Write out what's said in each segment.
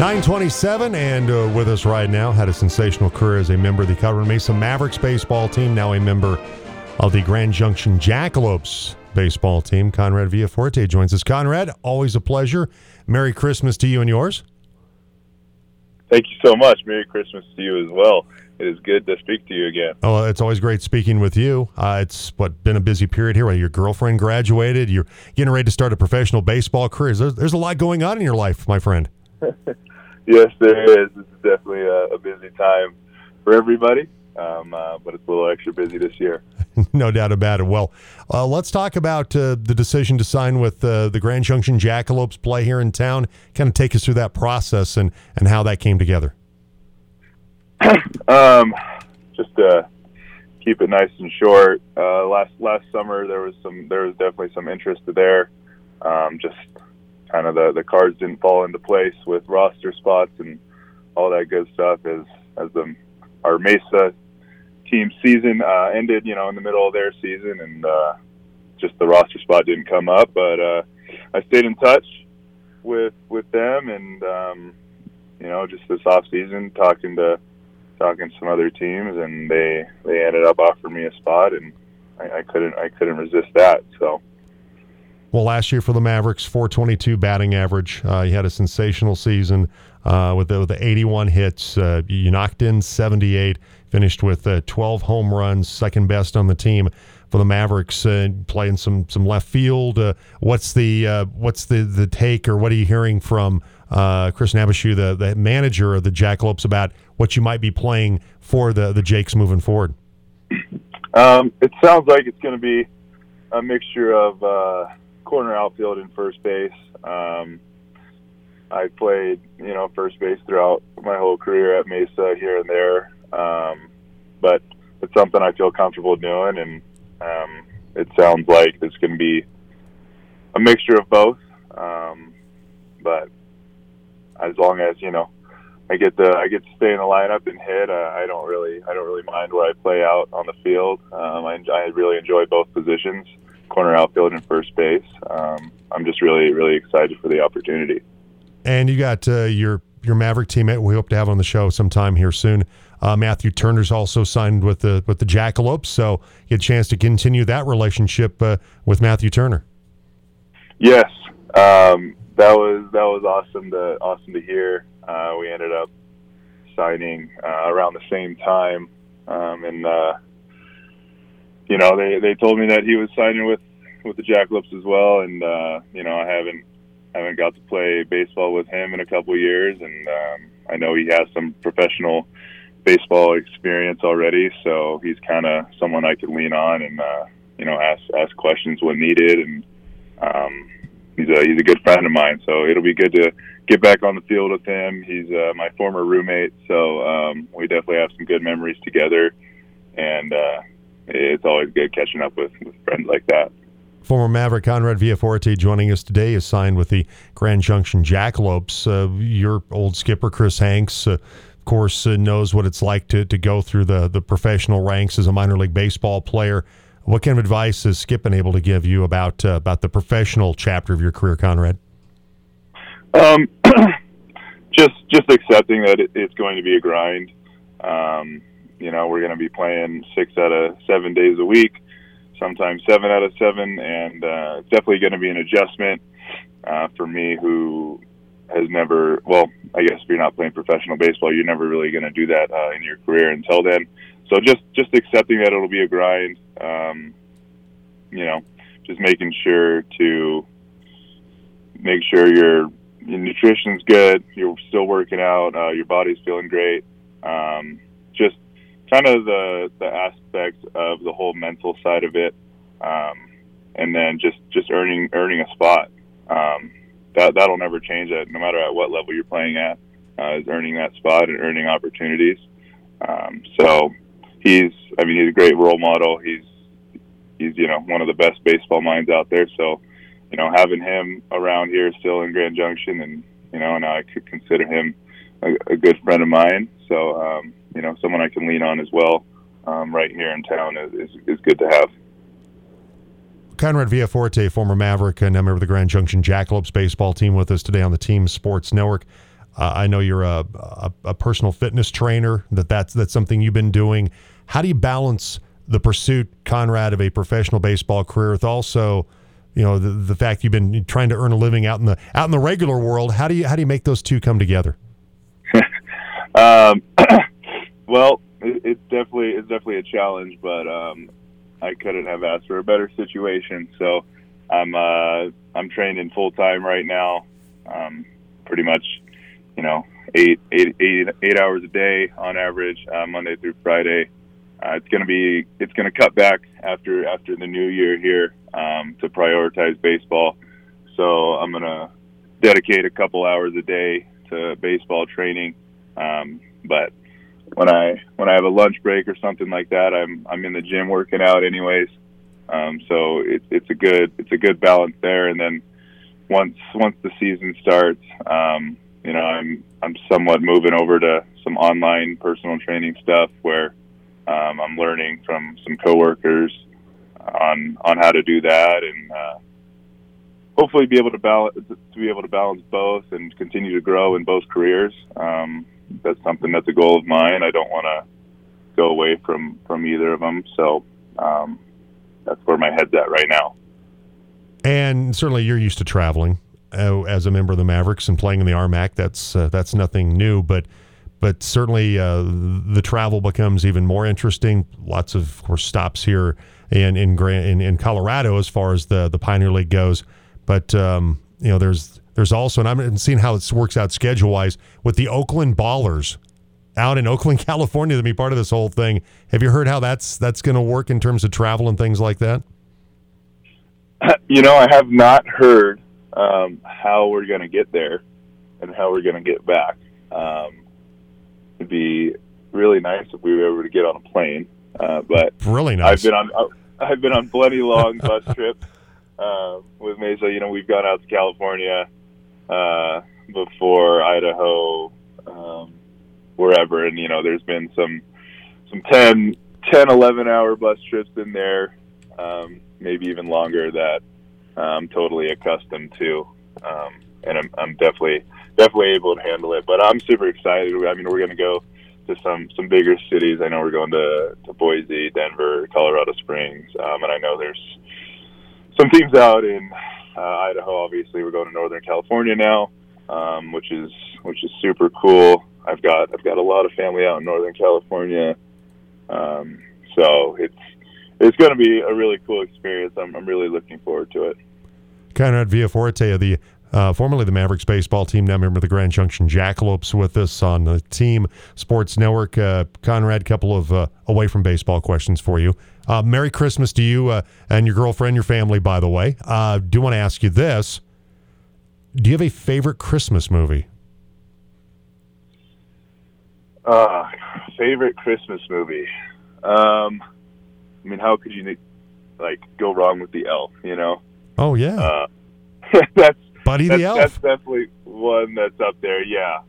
927 and uh, with us right now had a sensational career as a member of the Colorado Mesa Mavericks baseball team, now a member of the Grand Junction Jackalopes baseball team. Conrad Villafuerte joins us. Conrad, always a pleasure. Merry Christmas to you and yours. Thank you so much. Merry Christmas to you as well. It is good to speak to you again. Oh, it's always great speaking with you. Uh, it's what been a busy period here. Where your girlfriend graduated, you're getting ready to start a professional baseball career. There's, there's a lot going on in your life, my friend. yes, there is. It's definitely a, a busy time for everybody, um, uh, but it's a little extra busy this year. no doubt about it. Well, uh, let's talk about uh, the decision to sign with uh, the Grand Junction Jackalopes play here in town. Kind of take us through that process and, and how that came together. um, just to keep it nice and short. Uh, last last summer there was some there was definitely some interest there. Um, just kind of the the cards didn't fall into place with roster spots and all that good stuff as as the our Mesa team season uh, ended, you know, in the middle of their season, and uh, just the roster spot didn't come up. But uh, I stayed in touch with with them, and um, you know, just this off season, talking to talking to some other teams, and they they ended up offering me a spot, and I, I couldn't I couldn't resist that. So. Well, last year for the Mavericks, 422 batting average. Uh, you had a sensational season uh, with, the, with the 81 hits. Uh, you knocked in 78, finished with uh, 12 home runs, second best on the team for the Mavericks, uh, playing some some left field. Uh, what's the what's the the take, or what are you hearing from Chris Nabashu, the the manager of the Jackalopes, about what you might be playing for the the Jakes moving forward? Um, it sounds like it's going to be a mixture of corner outfield and first base. Um, I played, you know, first base throughout my whole career at Mesa here and there, um, but it's something I feel comfortable doing, and um, it sounds like it's going to be a mixture of both. Um, but as long as you know, I get to I get to stay in the lineup and hit. Uh, I don't really I don't really mind where I play out on the field. Um, I, I really enjoy both positions corner outfield and first base. Um, I'm just really, really excited for the opportunity. And you got uh, your your Maverick teammate. We hope to have on the show sometime here soon. Uh, Matthew Turner's also signed with the with the Jackalopes, so you get a chance to continue that relationship uh, with Matthew Turner. Yes, um, that was that was awesome to awesome to hear. Uh, we ended up signing uh, around the same time, um, and uh, you know, they they told me that he was signing with with the Jackalopes as well, and uh, you know, I haven't haven't got to play baseball with him in a couple of years, and um, I know he has some professional baseball experience already, so he's kind of someone I can lean on and uh, you know ask ask questions when needed, and um, he's a he's a good friend of mine, so it'll be good to get back on the field with him. He's uh, my former roommate, so um, we definitely have some good memories together, and uh, it's always good catching up with, with friends like that. Former Maverick Conrad Villafuerte joining us today is signed with the Grand Junction Jackalopes. Uh, your old skipper, Chris Hanks, uh, of course, uh, knows what it's like to, to go through the, the professional ranks as a minor league baseball player. What kind of advice has Skip been able to give you about uh, about the professional chapter of your career, Conrad? Um, just just accepting that it, it's going to be a grind. Um, you know, we're going to be playing six out of seven days a week, sometimes seven out of seven, and uh, it's definitely going to be an adjustment uh, for me who has never. Well, I guess if you're not playing professional baseball, you're never really going to do that uh, in your career until then. So just just accepting that it'll be a grind. Um, you know, just making sure to make sure your your nutrition's good, you're still working out, uh, your body's feeling great. Um, just kind of the the aspect of the whole mental side of it, um, and then just just earning earning a spot. Um, that that'll never change. That no matter at what level you're playing at, uh, is earning that spot and earning opportunities. Um, so he's, I mean, he's a great role model. He's he's you know one of the best baseball minds out there. So you know having him around here still in Grand Junction, and you know, and I could consider him a, a good friend of mine. So um, you know, someone I can lean on as well um, right here in town is, is, is good to have. Conrad Villafuerte, former Maverick and member of the Grand Junction Jackalopes baseball team, with us today on the Team Sports Network. Uh, I know you're a, a, a personal fitness trainer. That that's that's something you've been doing. How do you balance the pursuit, Conrad, of a professional baseball career with also, you know, the, the fact you've been trying to earn a living out in the out in the regular world? How do you how do you make those two come together? um, well, it, it's definitely it's definitely a challenge, but um, I couldn't have asked for a better situation. So I'm uh, I'm training full time right now, um, pretty much, you know, eight, eight, eight, eight hours a day on average, uh, Monday through Friday. Uh, it's to be it's to cut back after after the new year here um, to prioritize baseball. So I'm to dedicate a couple hours a day to baseball training. Um, but when I when I have a lunch break or something like that, I'm I'm in the gym working out anyways. Um, so it's it's a good it's a good balance there. And then once once the season starts, um, you know, I'm I'm somewhat moving over to some online personal training stuff where um, I'm learning from some coworkers on on how to do that and uh, hopefully be able to balance to be able to balance both and continue to grow in both careers. Um, that's something that's a goal of mine. I don't want to go away from from either of them. So um, that's where my head's at right now. And certainly, you're used to traveling uh, as a member of the Mavericks and playing in the RMAC. That's uh, that's nothing new, but but certainly uh, the travel becomes even more interesting. Lots of, of course, stops here in in, in in Colorado as far as the the Pioneer League goes. But um, you know, there's there's also, and I'm seeing how it works out schedule wise with the Oakland Ballers out in Oakland, California, to be part of this whole thing. Have you heard how that's that's going to work in terms of travel and things like that? You know, I have not heard um, how we're going to get there and how we're going to get back. Um, it'd be really nice if we were able to get on a plane, uh, but really nice. I've been on I've been on plenty long bus trips uh, with Mesa. You know, we've gone out to California uh, before Idaho, um, wherever, and you know, there's been some some 10, 10 11 hour bus trips in there, um, maybe even longer that I'm totally accustomed to, um, and I'm, I'm definitely definitely able to handle it. But I'm super excited. I mean, we're going to go to some some bigger cities. I know we're going to to Boise, Denver, Colorado Springs, um, and I know there's some teams out in uh, Idaho. Obviously, we're going to Northern California now, um, which is which is super cool. I've got I've got a lot of family out in Northern California, um, so it's it's going to be a really cool experience. I'm, I'm really looking forward to it. Conrad Villafuerte of the uh, formerly the Mavericks baseball team, now member of the Grand Junction Jackalopes, with us on the Team Sports Network. Uh, Conrad, couple of uh, away from baseball questions for you. Uh, Merry Christmas to you uh, and your girlfriend, your family, by the way. Uh, do want to ask you this: Do you have a favorite Christmas movie? Uh, favorite Christmas movie. Um, I mean, how could you like go wrong with the elf? You know. Oh yeah. Uh, that's Buddy that's, the Elf. That's definitely one that's up there. Yeah.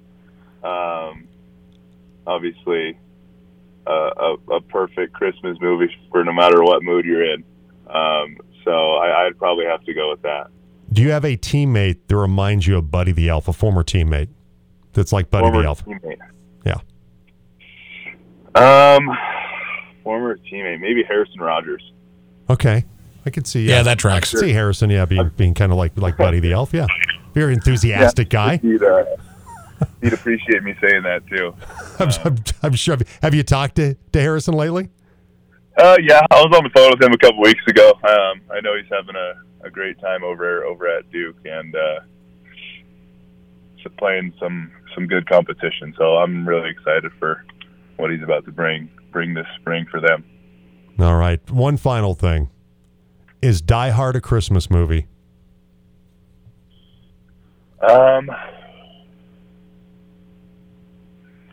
Um, obviously, uh, a, a perfect Christmas movie for no matter what mood you're in. Um, so I, I'd probably have to go with that. Do you have a teammate that reminds you of Buddy the Elf, a former teammate that's like Buddy former the Elf? Teammate. Yeah. Um, former teammate, maybe Harrison Rogers. Okay. I could see. Yeah, that tracks. I see Harrison. Yeah, being being kind of like like Buddy the Elf. Yeah, very enthusiastic yeah, guy. He'd, uh, he'd appreciate me saying that too. I'm, I'm, I'm, sure. Have you talked to, to Harrison lately? Uh, yeah, I was on the phone with him a couple weeks ago. Um, I know he's having a, a great time over over at Duke and uh, playing some some good competition. So I'm really excited for what he's about to bring bring this spring for them. All right, one final thing is Die Hard a Christmas movie? Um,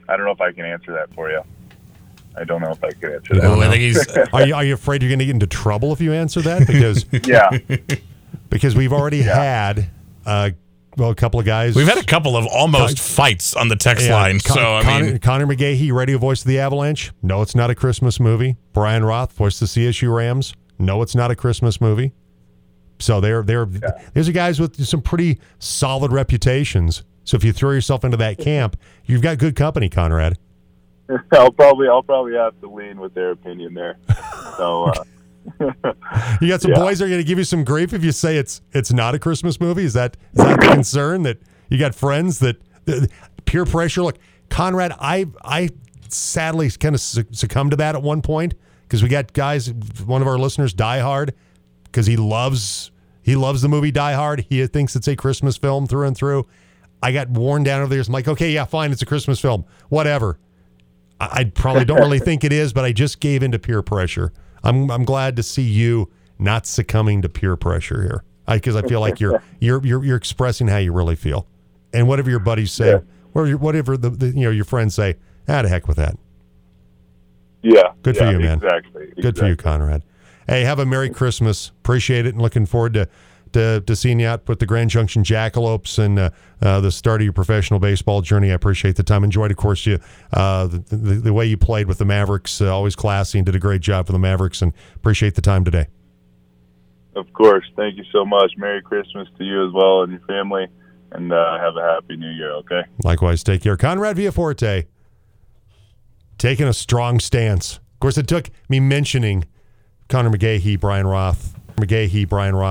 I don't know if I can answer that for you. I don't know if I can answer that. I think he's. are you are you afraid you're going to get into trouble if you answer that? Because yeah, because we've already yeah. had. Uh, well, a couple of guys. We've had a couple of almost Con- fights on the text yeah, line. Con- so I Connor, mean, Connor McGahey, radio voice of the Avalanche. No, it's not a Christmas movie. Brian Roth, voice of the CSU Rams. No, it's not a Christmas movie. So they're they're yeah. these are guys with some pretty solid reputations. So if you throw yourself into that camp, you've got good company, Conrad. I'll probably I'll probably have to lean with their opinion there. So uh, you got some Yeah. boys that are going to give you some grief if you say it's it's not a Christmas movie. Is that is that the concern that you got friends that, that peer pressure? Look, Conrad, I I sadly kind of succumbed to that at one point because we got guys. One of our listeners, Die Hard, because he loves he loves the movie Die Hard. He thinks it's a Christmas film through and through. I got worn down over the years. I'm like, okay, yeah, fine, it's a Christmas film, whatever. I, I probably don't really think it is, but I just gave into peer pressure. I'm I'm glad to see you not succumbing to peer pressure here, because I, feel like you're you're you're you're expressing how you really feel, and whatever your buddies say, Yeah. whatever whatever the, the you know your friends say, ah, to heck with that. Yeah, Good for you, man. Exactly. Good for you, Conrad. Hey, have a Merry Christmas. Appreciate it, and looking forward to to, to seeing you out with the Grand Junction Jackalopes and uh, uh, the start of your professional baseball journey. I appreciate the time. Enjoyed, of course, you uh, the, the the way you played with the Mavericks. Uh, always classy and did a great job for the Mavericks. And appreciate the time today. Of course. Thank you so much. Merry Christmas to you as well and your family, and uh, have a happy New Year. Okay. Likewise, take care. Conrad Villafuerte taking a strong stance. Of course, it took me mentioning Connor McGahey, Brian Roth, McGahey, Brian Roth.